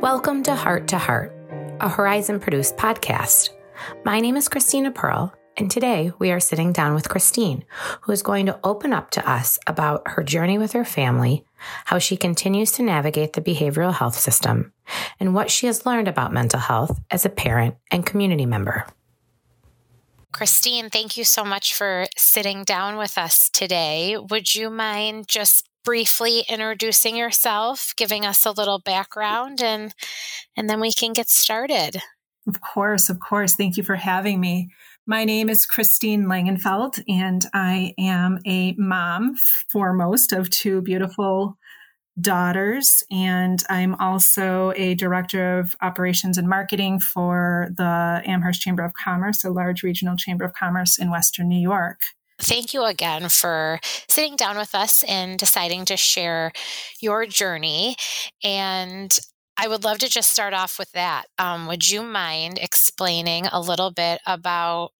Welcome to Heart to Heart, a Horizon produced podcast. My name is Christina Pearl, and today we are sitting down with Christine, who is going to open up to us about her journey with her family, how she continues to navigate the behavioral health system, and what she has learned about mental health as a parent and community member. Christine, thank you so much for sitting down with us today. Would you mind just briefly introducing yourself, giving us a little background and and then we can get started. Of course, of course. Thank you for having me. My name is Christine Langenfeld, and I am a mom, foremost of two beautiful daughters. And I'm also a director of operations and marketing for the Amherst Chamber of Commerce, a large regional chamber of commerce in Western New York. Thank you again for sitting down with us and deciding to share your journey. And I would love to just start off with that. Um, would you mind explaining a little bit about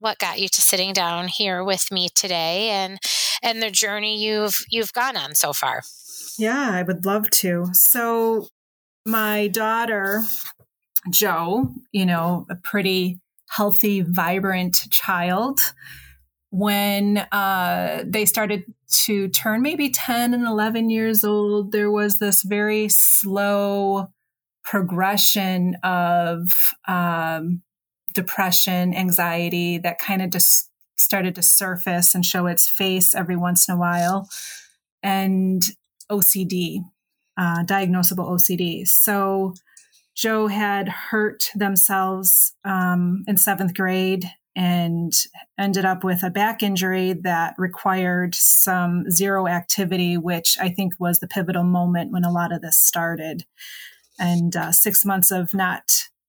what got you to sitting down here with me today and and the journey you've you've gone on so far? Yeah, I would love to. So my daughter Joe, you know, a pretty healthy, vibrant child when uh, they started to turn maybe 10 and 11 years old, there was this very slow progression of um, depression, anxiety that kind of just started to surface and show its face every once in a while, and OCD, uh, diagnosable OCD. So Joe had hurt themselves um, in seventh grade and ended up with a back injury that required some zero activity, which I think was the pivotal moment when a lot of this started. And uh, six months of not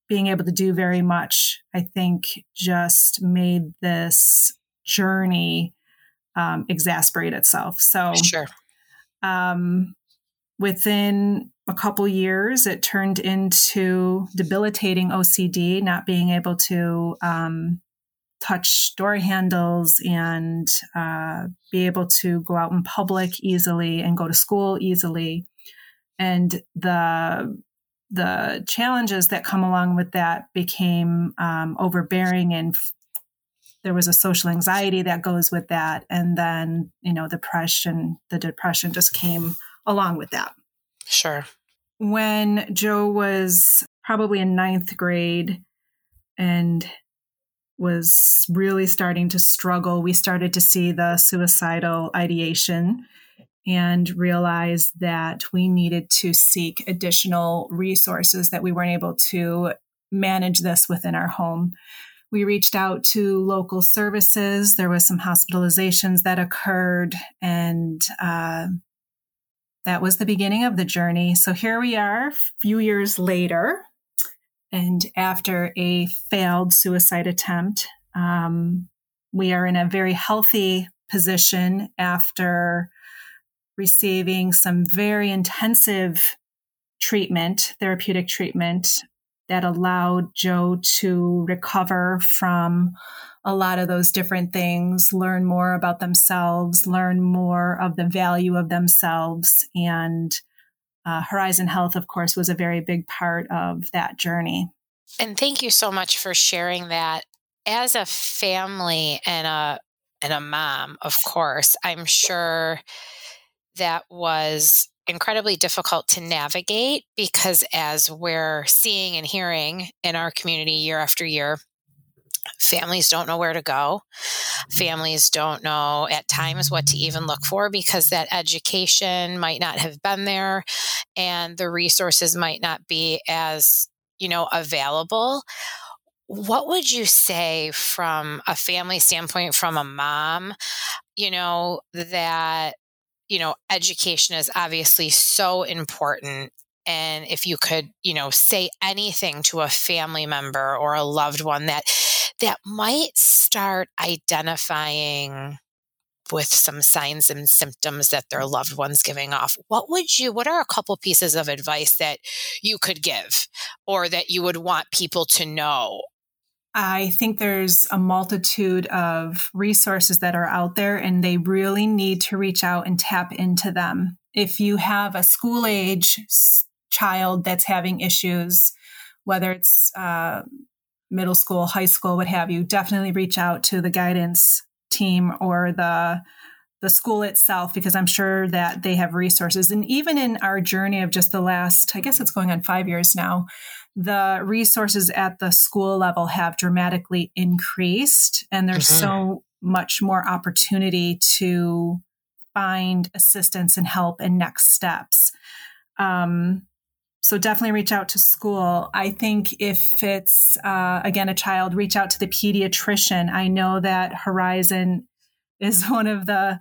being able to do very much, I think just made this journey um, exasperate itself. So, sure. Um, within a couple years, it turned into debilitating OCD, not being able to um, touch door handles and uh, be able to go out in public easily and go to school easily. And the the challenges that come along with that became um, overbearing and f- there was a social anxiety that goes with that. And then you know depression the depression just came along with that. Sure. When joe was probably in ninth grade and was really starting to struggle, we started to see the suicidal ideation and realized that we needed to seek additional resources that we weren't able to manage this within our home. We reached out to local services. There was some hospitalizations that occurred, and uh, that was the beginning of the journey. So here we are, a few years later, and after a failed suicide attempt, um, we are in a very healthy position after receiving some very intensive treatment, therapeutic treatment that allowed Joe to recover from a lot of those different things, learn more about themselves, learn more of the value of themselves, and uh, Horizon Health, of course, was a very big part of that journey. And thank you so much for sharing that. As a family and a and a mom, of course, I'm sure that was incredibly difficult to navigate because as we're seeing and hearing in our community year after year, families don't know where to go. Families don't know at times what to even look for because that education might not have been there and the resources might not be as, you know, available. What would you say from a family standpoint, from a mom, you know, that, you know, education is obviously so important and if you could you know say anything to a family member or a loved one that that might start identifying with some signs and symptoms that their loved ones giving off what would you what are a couple pieces of advice that you could give or that you would want people to know I think there's a multitude of resources that are out there, and they really need to reach out and tap into them. If you have a school age child that's having issues, whether it's uh, middle school, high school, what have you, definitely reach out to the guidance team or the the school itself because I'm sure that they have resources. And even in our journey of just the last, I guess it's going on five years now, the resources at the school level have dramatically increased, and there's mm-hmm. so much more opportunity to find assistance and help and next steps. Um, so definitely reach out to school. I think if it's uh, again a child, reach out to the pediatrician. I know that Horizon is one of the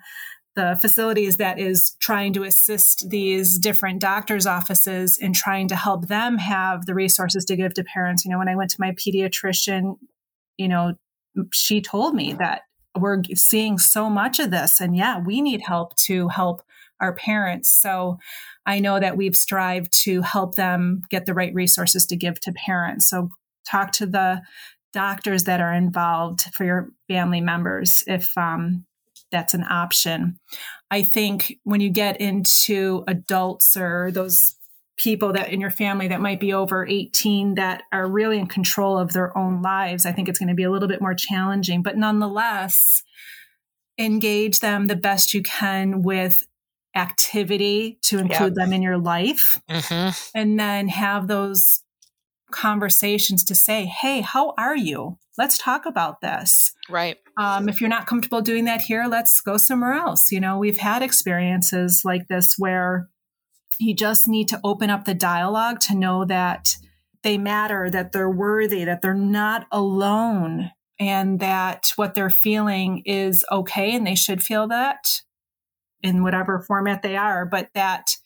the facilities that is trying to assist these different doctors' offices in trying to help them have the resources to give to parents. You know, when I went to my pediatrician, you know, she told me that we're seeing so much of this, and yeah, we need help to help our parents. So I know that we've strived to help them get the right resources to give to parents. So talk to the doctors that are involved for your family members if um, that's an option. I think when you get into adults or those people that in your family that might be over 18 that are really in control of their own lives, I think it's going to be a little bit more challenging. But nonetheless, engage them the best you can with activity to include them in your life. Mm-hmm. And then have those conversations to say, hey, how are you? Let's talk about this. Right. Um, if you're not comfortable doing that here, let's go somewhere else. You know, we've had experiences like this where you just need to open up the dialogue to know that they matter, that they're worthy, that they're not alone, and that what they're feeling is okay and they should feel that in whatever format they are, but that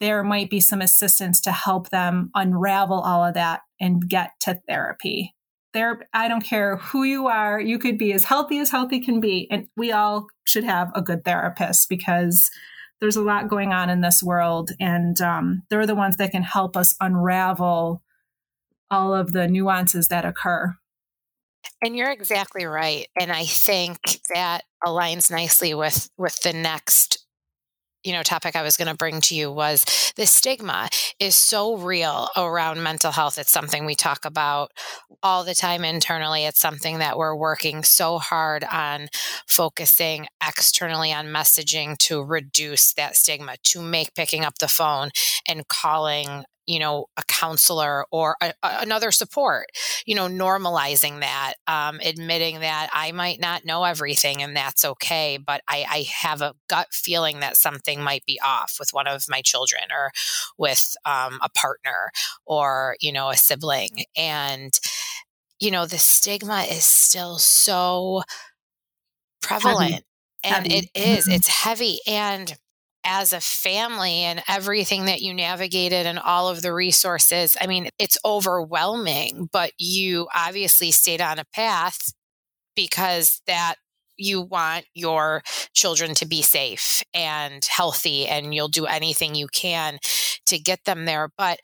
there might be some assistance to help them unravel all of that and get to therapy. There, I don't care who you are, you could be as healthy as healthy can be. And we all should have a good therapist because there's a lot going on in this world. And um, they're the ones that can help us unravel all of the nuances that occur. And you're exactly right. And I think that aligns nicely with with the next you know topic i was going to bring to you was the stigma is so real around mental health it's something we talk about all the time internally it's something that we're working so hard on focusing externally on messaging to reduce that stigma to make picking up the phone and calling you know a counselor or a, another support you know normalizing that um, admitting that i might not know everything and that's okay but I, I have a gut feeling that something might be off with one of my children or with um, a partner or you know a sibling and you know the stigma is still so prevalent heavy. and heavy. it is, mm-hmm. it's heavy and as a family and everything that you navigated and all of the resources. I mean, it's overwhelming, but you obviously stayed on a path because that you want your children to be safe and healthy and you'll do anything you can to get them there. But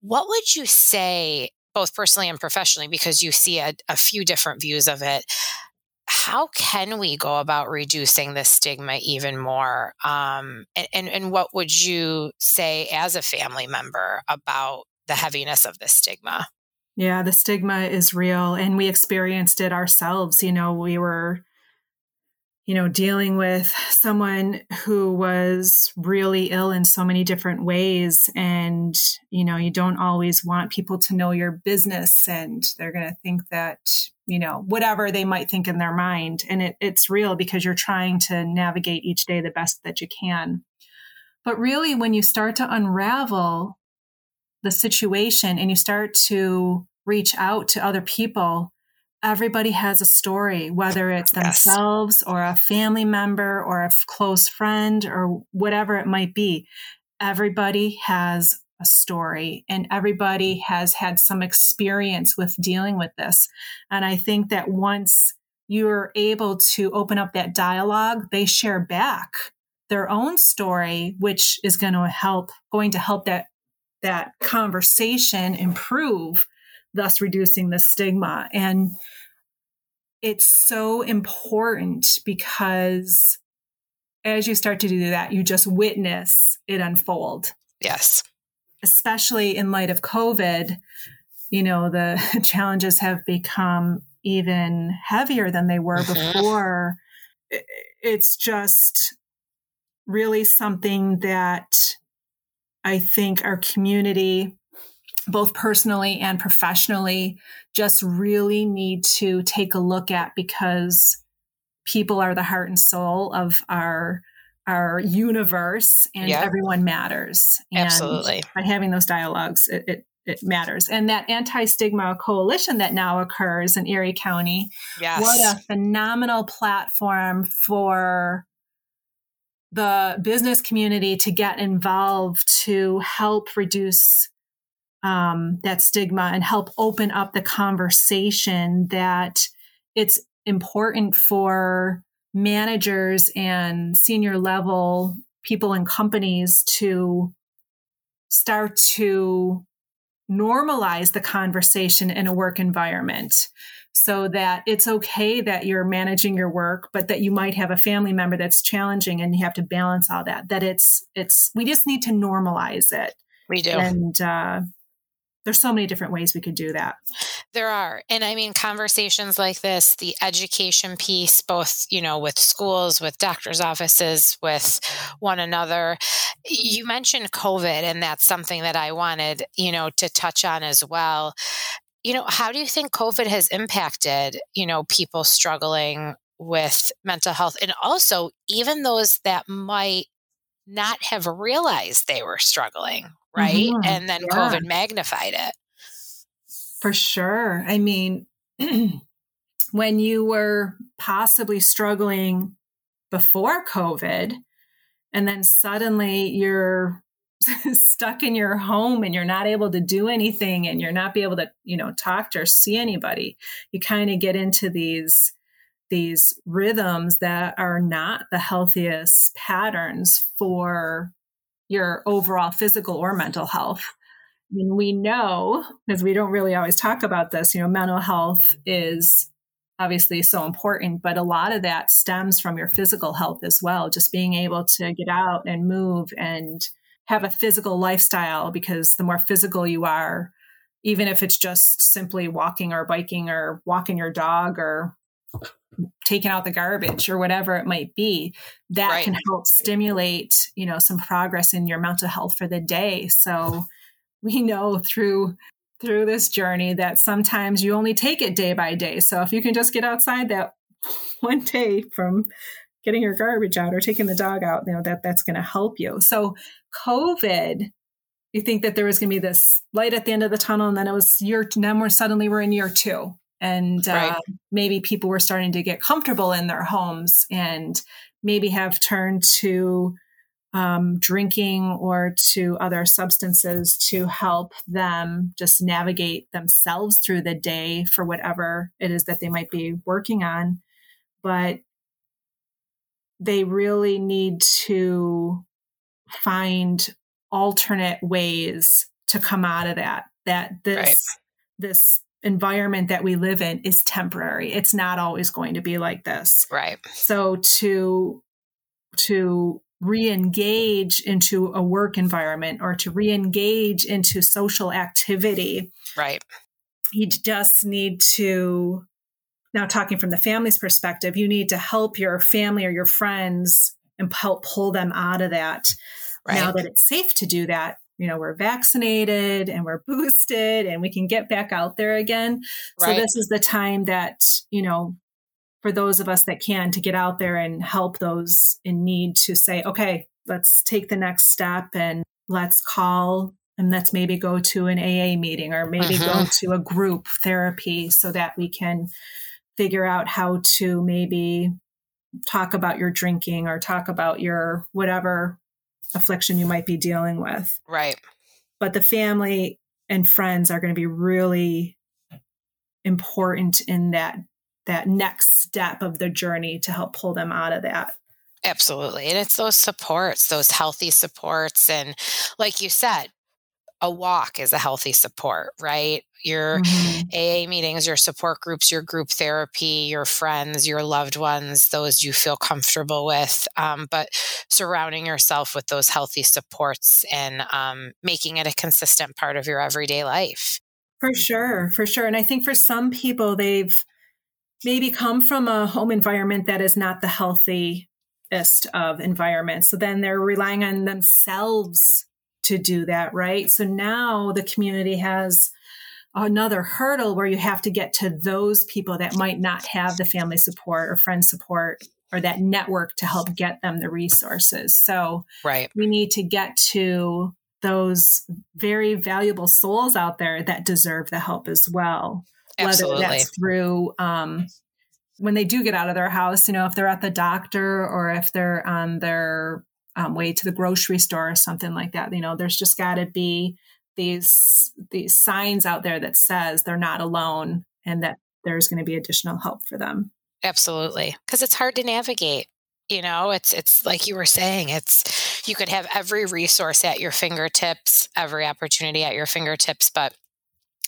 what would you say, both personally and professionally, because you see a, a few different views of it? How can we go about reducing the stigma even more? Um, and, and, and what would you say as a family member about the heaviness of the stigma? Yeah, the stigma is real, and we experienced it ourselves. You know, we were you know, dealing with someone who was really ill in so many different ways. And, you know, you don't always want people to know your business and they're going to think that, you know, whatever they might think in their mind. And it, it's real because you're trying to navigate each day the best that you can. But really, when you start to unravel the situation and you start to reach out to other people, everybody has a story, whether it's themselves yes. or a family member or a close friend or whatever it might be. Everybody has a story and everybody has had some experience with dealing with this. And I think that once you're able to open up that dialogue, they share back their own story, which is going to help, going to help that, that conversation improve thus reducing the stigma. And it's so important because as you start to do that, you just witness it unfold. Yes. especially in light of COVID, you know, the challenges have become even heavier than they were mm-hmm. before. It's just really something that I think our community, both personally and professionally, just really need to take a look at because people are the heart and soul of our our universe and yep. everyone matters. And Absolutely. By having those dialogues, it, it, it matters. And that anti stigma coalition that now occurs in Erie County, yes. what a phenomenal platform for the business community to get involved to help reduce um, that stigma and help open up the conversation that it's important for managers and senior level people in companies to start to normalize the conversation in a work environment so that it's okay that you're managing your work but that you might have a family member that's challenging and you have to balance all that that it's it's we just need to normalize it. We do. And uh, there's so many different ways we could do that. There are. And I mean, conversations like this, the education piece, both, you know, with schools, with doctors' offices, with one another. You mentioned COVID, and that's something that I wanted, you know, to touch on as well. You know, how do you think COVID has impacted, you know, people struggling with mental health and also even those that might not have realized they were struggling right? Mm-hmm. And then yeah. COVID magnified it. For sure. I mean, when you were possibly struggling before COVID, and then suddenly you're stuck in your home and you're not able to do anything and you're not be able to you know talk to or see anybody you kind of get into these these rhythms that are not the healthiest patterns for your overall physical or mental health. I mean, we know, because we don't really always talk about this, you know, mental health is obviously so important, but a lot of that stems from your physical health as well. Just being able to get out and move and have a physical lifestyle, because the more physical you are, even if it's just simply walking or biking or walking your dog or taking out the garbage or whatever it might be that right. can help stimulate you know some progress in your mental health for the day. So we know through through this journey that sometimes you only take it day by day. So if you can just get outside that one day from getting your garbage out or taking the dog out you know that that's going to help you. So covid you think that there was going to be this light at the end of the tunnel and then it was year then we're suddenly we're in year two and right. uh, maybe people were starting to get comfortable in their homes and maybe have turned to um, drinking or to other substances to help them just navigate themselves through the day for whatever it is that they might be working on. But they really need to find alternate ways to come out of that. That this right. this environment that we live in is temporary. It's not always going to be like this. Right. So to to re-engage into a work environment or to re-engage into social activity. Right. You just need to now talking from the family's perspective, you need to help your family or your friends and help pull them out of that. Right. Now that it's safe to do that, you know, we're vaccinated and we're boosted and we can get back out there again. Right. So this is the time that, you know, for those of us that can to get out there and help those in need to say, okay, let's take the next step and let's call and let's maybe go to an AA meeting or maybe uh-huh. go to a group therapy so that we can figure out how to maybe talk about your drinking or talk about your whatever affliction you might be dealing with. Right. But the family and friends are going to be really important in that that next step of the journey to help pull them out of that. Absolutely. And it's those supports, those healthy supports and like you said, a walk is a healthy support, right? Your mm-hmm. AA meetings, your support groups, your group therapy, your friends, your loved ones, those you feel comfortable with. Um, but surrounding yourself with those healthy supports and um, making it a consistent part of your everyday life. For sure, for sure. And I think for some people, they've maybe come from a home environment that is not the healthiest of environments. So then they're relying on themselves to do that, right? So now the community has another hurdle where you have to get to those people that might not have the family support or friend support or that network to help get them the resources. So right. we need to get to those very valuable souls out there that deserve the help as well. Absolutely. Whether that's through um, when they do get out of their house, you know, if they're at the doctor or if they're on their um, way to the grocery store or something like that. You know, there's just got to be these these signs out there that says they're not alone and that there's going to be additional help for them. Absolutely, because it's hard to navigate. You know, it's it's like you were saying, it's you could have every resource at your fingertips, every opportunity at your fingertips, but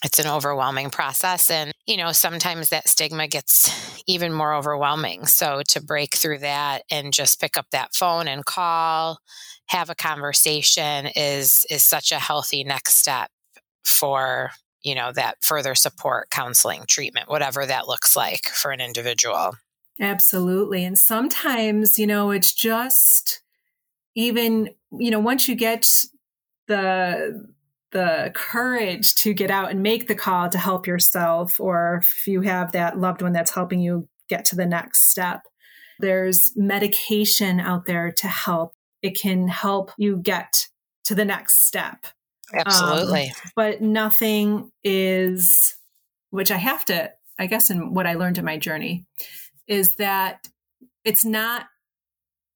it's an overwhelming process. And you know sometimes that stigma gets even more overwhelming. So to break through that and just pick up that phone and call have a conversation is is such a healthy next step for you know that further support counseling treatment whatever that looks like for an individual. Absolutely. And sometimes you know it's just even you know once you get the the courage to get out and make the call to help yourself, or if you have that loved one that's helping you get to the next step. There's medication out there to help. It can help you get to the next step. Absolutely. Um, but nothing is, which I have to, I guess, in what I learned in my journey, is that it's not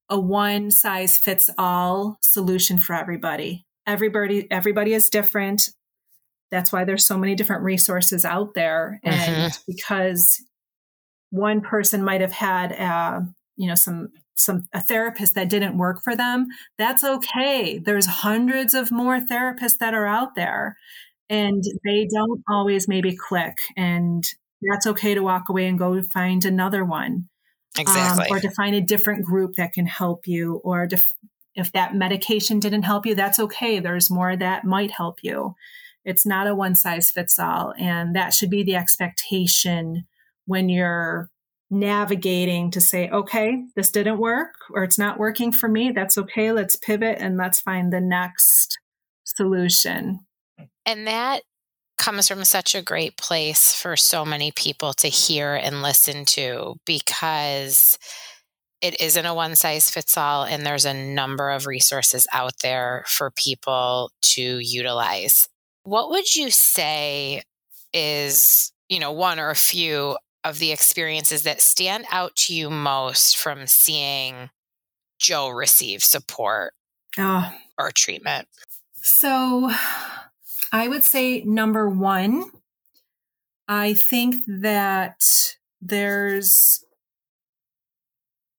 a one size fits all solution for everybody everybody everybody is different. That's why there's so many different resources out there. And mm-hmm. because one person might have had a, uh, you know some some a therapist that didn't work for them that's okay. There's hundreds of more therapists that are out there. And they don't always maybe click. And that's okay to walk away and go find another one. Exactly um, or to find a different group that can help you or to if that medication didn't help you, that's okay. There's more that might help you. It's not a one size fits all. And that should be the expectation when you're navigating to say, okay, this didn't work or it's not working for me. That's okay. Let's pivot and let's find the next solution. And that comes from such a great place for so many people to hear and listen to because it isn't a one size fits all, and there's a number of resources out there for people to utilize. What would you say is, you know, one or a few of the experiences that stand out to you most from seeing Joe receive support oh. or treatment? So I would say number one, I think that there's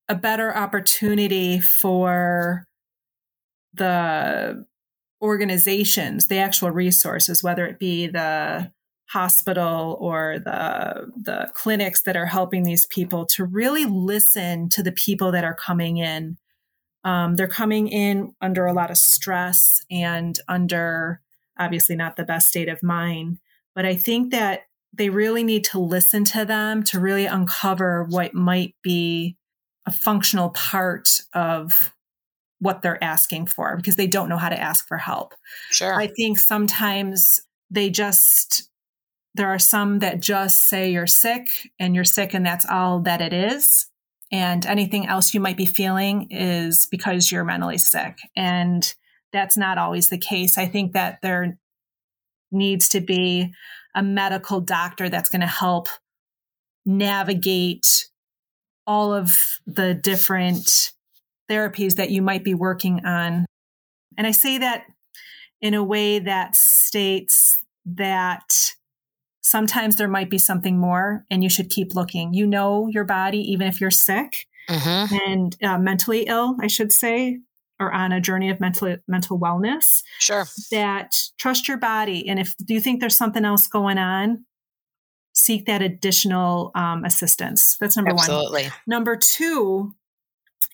a better opportunity for the organizations, the actual resources, whether it be the hospital or the the clinics that are helping these people to really listen to the people that are coming in. Um, they're coming in under a lot of stress and under obviously not the best state of mind. But I think that they really need to listen to them to really uncover what might be a functional part of what they're asking for because they don't know how to ask for help. Sure. I think sometimes they just, there are some that just say you're sick and you're sick and that's all that it is. And anything else you might be feeling is because you're mentally sick. And that's not always the case. I think that there needs to be a medical doctor that's going to help navigate all of the different therapies that you might be working on. And I say that in a way that states that sometimes there might be something more and you should keep looking. You know your body, even if you're sick mm-hmm. and uh, mentally ill, I should say. or on a journey of mental mental wellness. Sure. That trust your body, and if do you think there's something else going on, seek that additional um, assistance. That's number Absolutely. one. Number two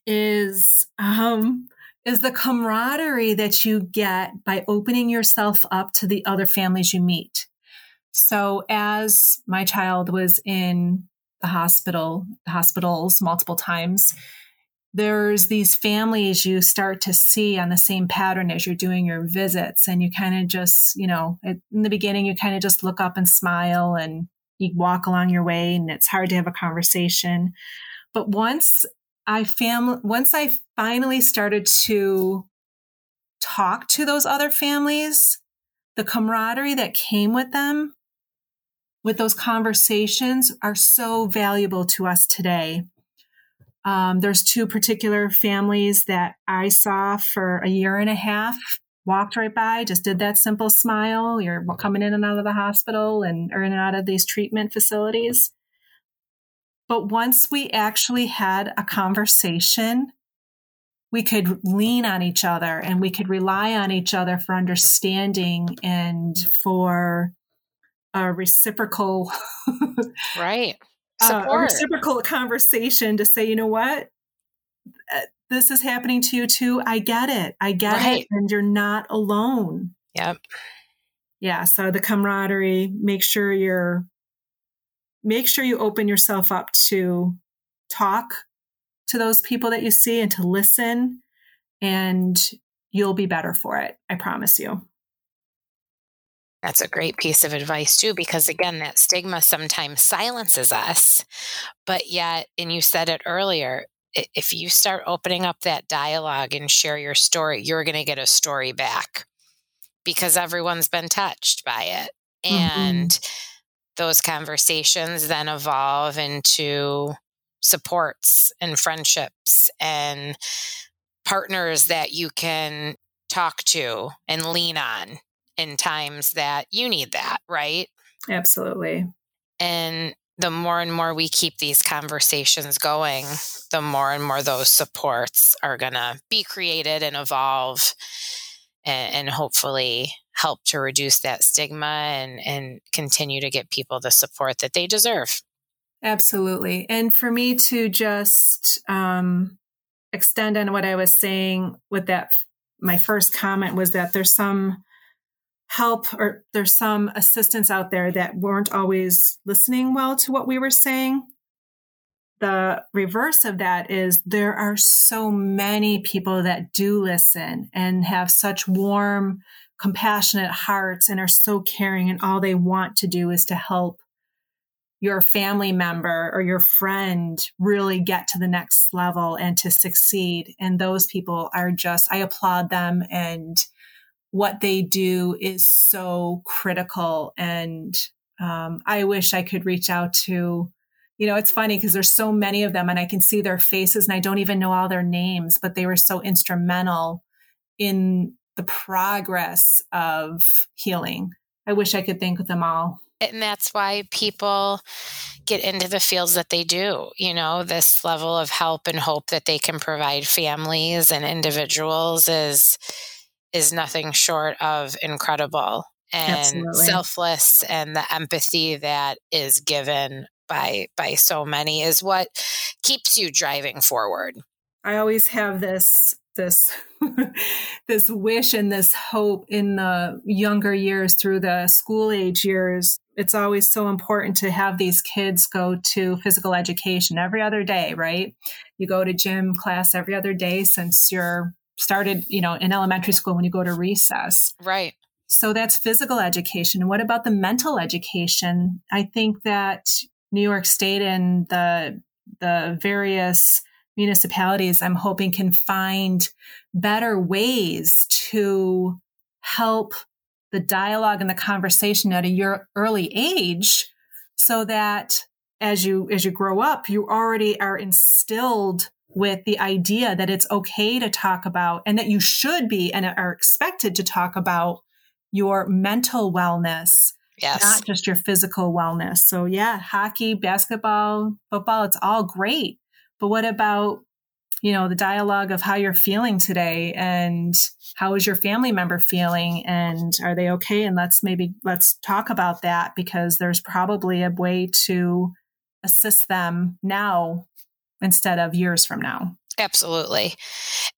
is um, is the camaraderie that you get by opening yourself up to the other families you meet. So as my child was in the hospital, hospitals multiple times, there's these families you start to see on the same pattern as you're doing your visits and you kind of just you know in the beginning you kind of just look up and smile and you walk along your way and it's hard to have a conversation but once i fam once i finally started to talk to those other families the camaraderie that came with them with those conversations are so valuable to us today um, there's two particular families that I saw for a year and a half. Walked right by, just did that simple smile. You're coming in and out of the hospital and or in and out of these treatment facilities. But once we actually had a conversation, we could lean on each other and we could rely on each other for understanding and for a reciprocal right uh, a reciprocal conversation to say, you know what, this is happening to you too. I get it. I get right. it, and you're not alone. Yep. Yeah. So the camaraderie. Make sure you're. Make sure you open yourself up to talk to those people that you see and to listen, and you'll be better for it. I promise you. That's a great piece of advice, too, because again, that stigma sometimes silences us. But yet, and you said it earlier, if you start opening up that dialogue and share your story, you're going to get a story back because everyone's been touched by it. Mm-hmm. And those conversations then evolve into supports and friendships and partners that you can talk to and lean on in times that you need that, right? Absolutely. And the more and more we keep these conversations going, the more and more those supports are going to be created and evolve and, and, hopefully help to reduce that stigma and, and continue to get people the support that they deserve. Absolutely. And for me to just um, extend on what I was saying with that, my first comment was that there's some help or there's some assistants out there that weren't always listening well to what we were saying. The reverse of that is there are so many people that do listen and have such warm, compassionate hearts and are so caring, and all they want to do is to help your family member or your friend really get to the next level and to succeed. And those people are just, I applaud them and what they do is so critical. And um, I wish I could reach out to, you know, it's funny because there's so many of them and I can see their faces and I don't even know all their names, but they were so instrumental in the progress of healing. I wish I could think of them all. And that's why people get into the fields that they do. You know, this level of help and hope that they can provide families and individuals is is nothing short of incredible and Absolutely. selfless and the empathy that is given by by so many is what keeps you driving forward. I always have this this this wish and this hope in the younger years through the school age years. It's always so important to have these kids go to physical education every other day right? You go to gym class every other day since you're started, you know, in elementary school when you go to recess. Right. So that's physical education. What about the mental education? I think that New York State and the the various municipalities I'm hoping can find better ways to help the dialogue and the conversation at a your early age so that as you as you grow up you already are instilled with the idea that it's okay to talk about and that you should be and are expected to talk about your mental wellness, yes. not just your physical wellness. So, yeah, hockey, basketball, football, it's all great. But what about you know, the dialogue of how you're feeling today and how is your family member feeling and are they okay? And let's maybe let's talk about that because there's probably a way to assist them now instead of years from now. Absolutely.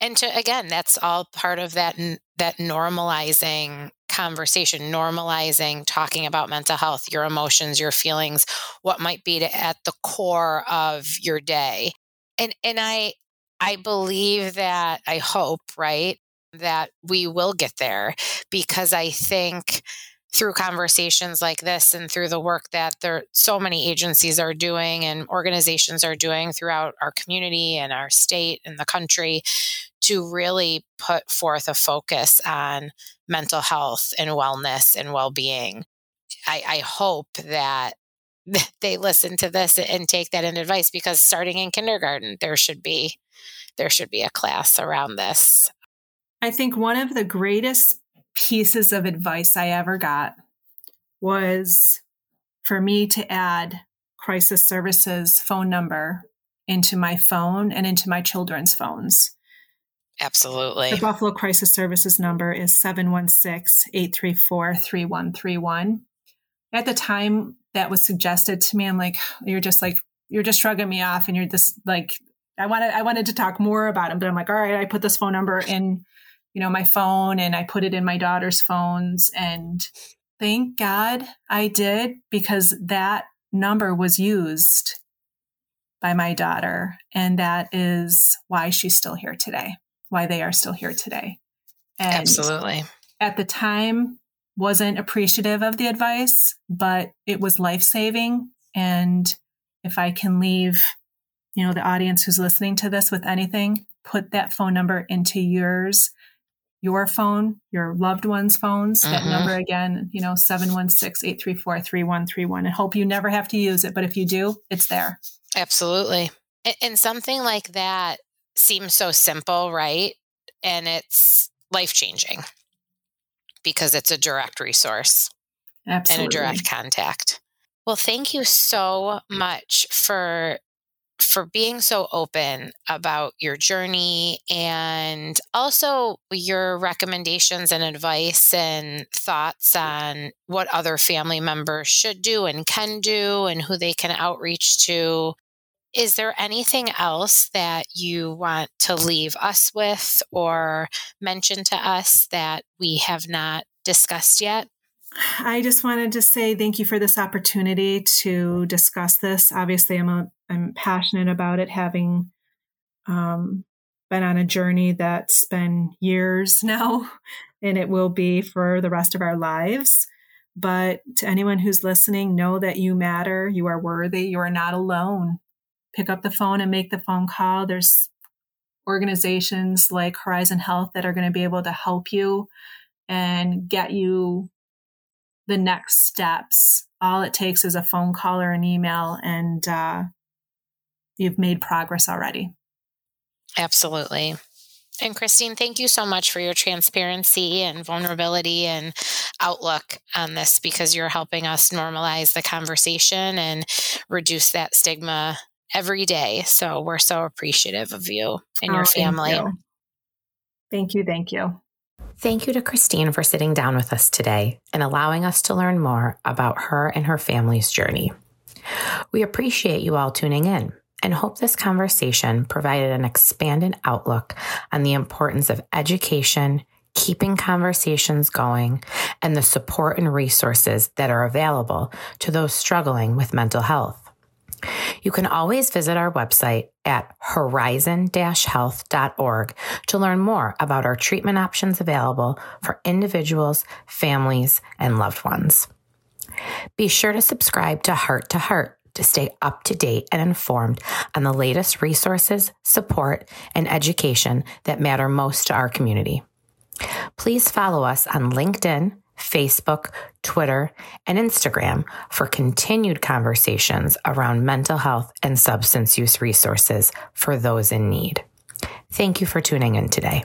And to again, that's all part of that that normalizing conversation, normalizing talking about mental health, your emotions, your feelings, what might be to, at the core of your day. And and I I believe that, I hope, right, that we will get there because I think through conversations like this and through the work that there so many agencies are doing and organizations are doing throughout our community and our state and the country to really put forth a focus on mental health and wellness and well-being I, I hope that they listen to this and take that in advice because starting in kindergarten there should be there should be a class around this. I think one of the greatest pieces of advice I ever got was for me to add crisis services phone number into my phone and into my children's phones. Absolutely. The Buffalo Crisis Services number is 716 834 3131. At the time that was suggested to me, I'm like, you're just like, you're just shrugging me off and you're just like, I wanted I wanted to talk more about him, but I'm like, all right, I put this phone number in, you know, my phone and I put it in my daughter's phones and thank God I did because that number was used by my daughter and that is why she's still here today, why they are still here today. And Absolutely. At the time wasn't appreciative of the advice, but it was life-saving and if I can leave you know, the audience who's listening to this with anything, put that phone number into yours, your phone, your loved one's phones. That mm-hmm. number again, you know, 716 834 3131. And hope you never have to use it. But if you do, it's there. Absolutely. And something like that seems so simple, right? And it's life changing because it's a direct resource Absolutely. and a direct contact. Well, thank you so much for for being so open about your journey and also your recommendations and advice and thoughts on what other family members should do and can do and who they can outreach to. Is there anything else that you want to leave us with or mention to us that we have not discussed yet? I just wanted to say thank you for this opportunity to discuss this. Obviously, I'm a I'm passionate about it, having um, been on a journey that's been years now, and it will be for the rest of our lives. But to anyone who's listening, know that you matter. You are worthy. You are not alone. Pick up the phone and make the phone call. There's organizations like Horizon Health that are going to be able to help you and get you the next steps. All it takes is a phone call or an email, and uh, you've made progress already. Absolutely. And Christine, thank you so much for your transparency and vulnerability and outlook on this because you're helping us normalize the conversation and reduce that stigma every day. So we're so appreciative of you and oh, your family. Thank you. Thank you. Thank you. Thank you to Christine for sitting down with us today and allowing us to learn more about her and her family's journey. We appreciate you all tuning in and hope this conversation provided an expanded outlook on the importance of education, keeping conversations going, and the support and resources that are available to those struggling with mental health. You can always visit our website at horizon health.org to learn more about our treatment options available for individuals, families, and loved ones. Be sure to subscribe to Heart to Heart to stay up to date and informed on the latest resources, support, and education that matter most to our community. Please follow us on LinkedIn, Facebook, Twitter, and Instagram for continued conversations around mental health and substance use resources for those in need. Thank you for tuning in today.